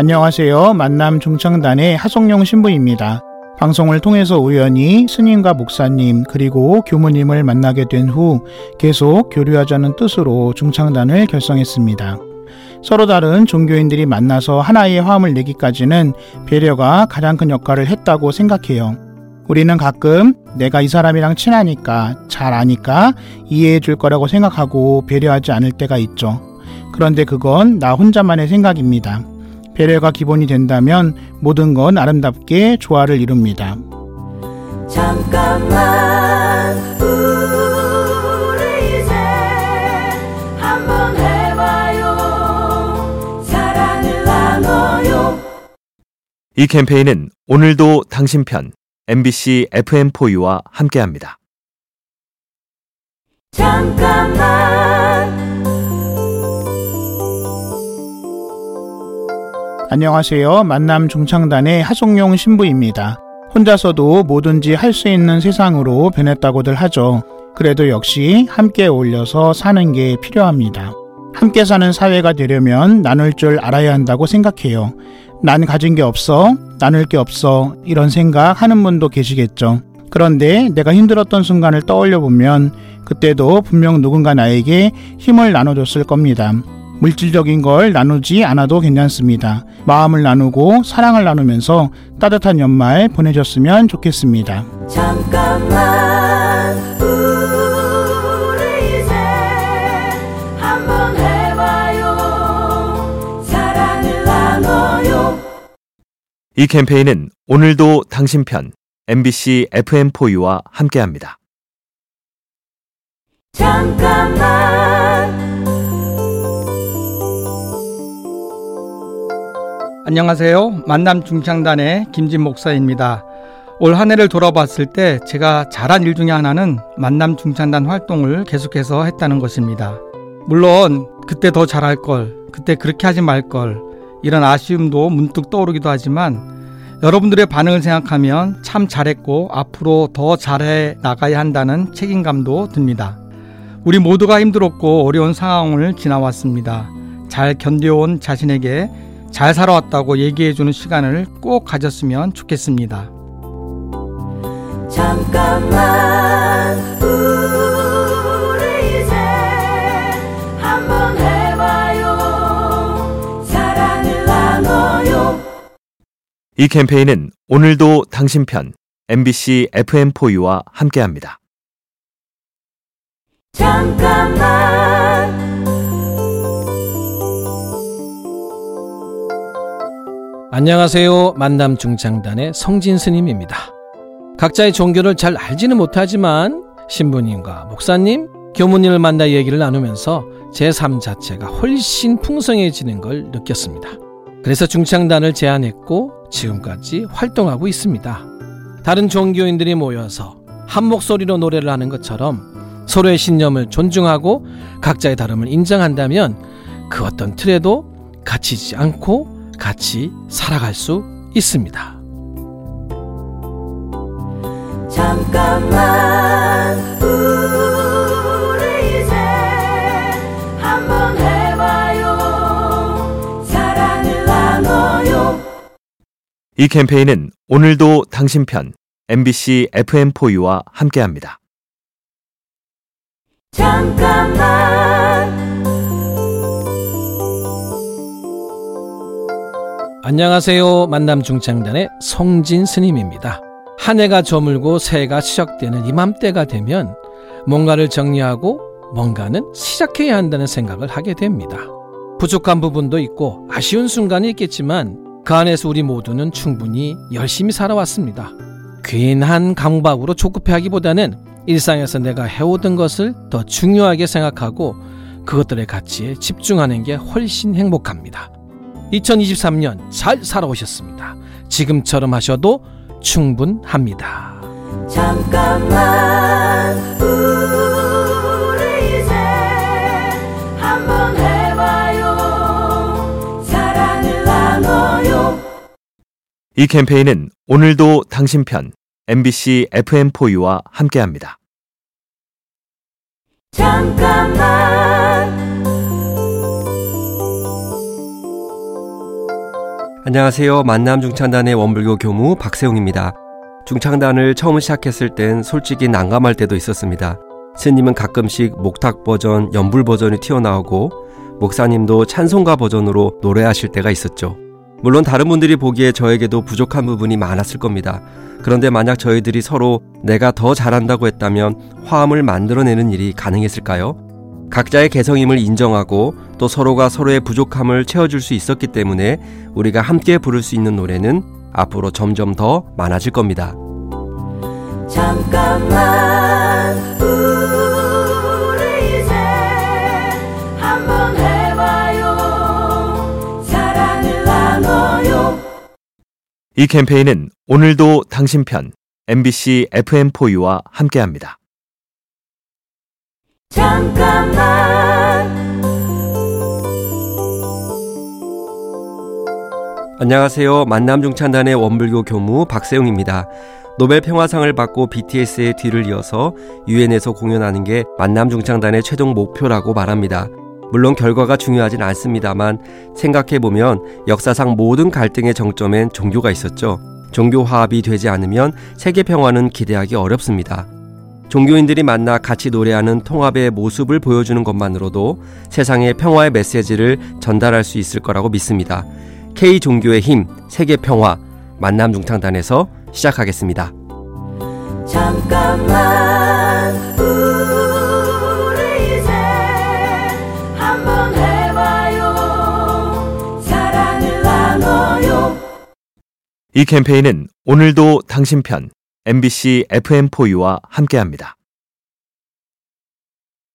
안녕하세요. 만남 중창단의 하성룡 신부입니다. 방송을 통해서 우연히 스님과 목사님 그리고 교무님을 만나게 된 후 계속 교류하자는 뜻으로 중창단을 결성했습니다. 서로 다른 종교인들이 만나서 하나의 화음을 내기까지는 배려가 가장 큰 역할을 했다고 생각해요. 우리는 가끔 내가 이 사람이랑 친하니까 잘 아니까 이해해 줄 거라고 생각하고 배려하지 않을 때가 있죠. 그런데 그건 나 혼자만의 생각입니다. 배려가 기본이 된다면 모든 건 아름답게 조화를 이룹니다. 잠깐만 우리 이제 한번 해봐요 사랑을 나눠요 이 캠페인은 오늘도 당신 편 MBC FM4U와 함께합니다. 잠깐만 안녕하세요. 만남 중창단의 하송용 신부입니다. 혼자서도 뭐든지 할 수 있는 세상으로 변했다고들 하죠. 그래도 역시 함께 어울려서 사는 게 필요합니다. 함께 사는 사회가 되려면 나눌 줄 알아야 한다고 생각해요. 난 가진 게 없어, 나눌 게 없어, 이런 생각 하는 분도 계시겠죠. 그런데 내가 힘들었던 순간을 떠올려 보면 그때도 분명 누군가 나에게 힘을 나눠줬을 겁니다. 물질적인 걸 나누지 않아도 괜찮습니다. 마음을 나누고 사랑을 나누면서 따뜻한 연말 보내셨으면 좋겠습니다. 잠깐만 우리 이제 한번 해봐요. 사랑을 나눠요. 이 캠페인은 오늘도 당신 편 MBC FM4U와 함께합니다. 잠깐만 안녕하세요. 만남 중창단의 김진 목사입니다. 올 한 해를 돌아봤을 때 제가 잘한 일 중에 하나는 만남 중창단 활동을 계속해서 했다는 것입니다. 물론 그때 더 잘할 걸, 그때 그렇게 하지 말 걸, 이런 아쉬움도 문득 떠오르기도 하지만 여러분들의 반응을 생각하면 참 잘했고 앞으로 더 잘해 나가야 한다는 책임감도 듭니다. 우리 모두가 힘들었고 어려운 상황을 지나왔습니다. 잘 견뎌온 자신에게 잘 살아왔다고 얘기해주는 시간을 꼭 가졌으면 좋겠습니다. 잠깐만 우리 이제 한번 해봐요 사랑을 나눠요 이 캠페인은 오늘도 당신 편 MBC FM4U와 함께합니다. 잠깐만 안녕하세요. 만남 중창단의 성진 스님입니다. 각자의 종교를 잘 알지는 못하지만 신부님과 목사님, 교무님을 만나 얘기를 나누면서 제 삶 자체가 훨씬 풍성해지는 걸 느꼈습니다. 그래서 중창단을 제안했고 지금까지 활동하고 있습니다. 다른 종교인들이 모여서 한 목소리로 노래를 하는 것처럼 서로의 신념을 존중하고 각자의 다름을 인정한다면 그 어떤 틀에도 갇히지 않고 같이 살아갈 수 있습니다. 잠깐만 우리 이제 한번 해봐요 사랑을 나눠요 이 캠페인은 오늘도 당신 편 MBC FM4U와 함께합니다. 잠깐만 안녕하세요. 만남 중창단의 성진 스님입니다. 한 해가 저물고 새해가 시작되는 이맘때가 되면 뭔가를 정리하고 뭔가는 시작해야 한다는 생각을 하게 됩니다. 부족한 부분도 있고 아쉬운 순간이 있겠지만 그 안에서 우리 모두는 충분히 열심히 살아왔습니다. 괜한 강박으로 조급해하기보다는 일상에서 내가 해오던 것을 더 중요하게 생각하고 그것들의 가치에 집중하는 게 훨씬 행복합니다. 2023년 잘 살아오셨습니다. 지금처럼 하셔도 충분합니다. 잠깐만 우리 이제 한번 해봐요 사랑을 나눠요 이 캠페인은 오늘도 당신 편 MBC FM4U와 함께합니다. 잠깐만 안녕하세요. 만남 중창단의 원불교 교무 박세웅입니다. 중창단을 처음 시작했을 땐 솔직히 난감할 때도 있었습니다. 스님은 가끔씩 목탁 버전, 연불 버전이 튀어나오고 목사님도 찬송가 버전으로 노래하실 때가 있었죠. 물론 다른 분들이 보기에 저에게도 부족한 부분이 많았을 겁니다. 그런데 만약 저희들이 서로 내가 더 잘한다고 했다면 화음을 만들어내는 일이 가능했을까요? 각자의 개성임을 인정하고 또 서로가 서로의 부족함을 채워줄 수 있었기 때문에 우리가 함께 부를 수 있는 노래는 앞으로 점점 더 많아질 겁니다. 잠깐만 우리 이제 한번 해봐요 사랑을 나눠요 이 캠페인은 오늘도 당신 편 MBC FM4U와 함께합니다. 잠깐만 안녕하세요. 만남중창단의 원불교 교무 박세웅입니다. 노벨 평화상을 받고 BTS의 뒤를 이어서 유엔에서 공연하는 게 만남중창단의 최종 목표라고 말합니다. 물론 결과가 중요하진 않습니다만 생각해보면 역사상 모든 갈등의 정점엔 종교가 있었죠. 종교 화합이 되지 않으면 세계 평화는 기대하기 어렵습니다. 종교인들이 만나 같이 노래하는 통합의 모습을 보여주는 것만으로도 세상의 평화의 메시지를 전달할 수 있을 거라고 믿습니다. K 종교의 힘, 세계 평화, 만남 중탕단에서 시작하겠습니다. 잠깐만 우리 이제 한번 해봐요 사랑을 나눠요 이 캠페인은 오늘도 당신 편 MBC FM4U와 함께합니다.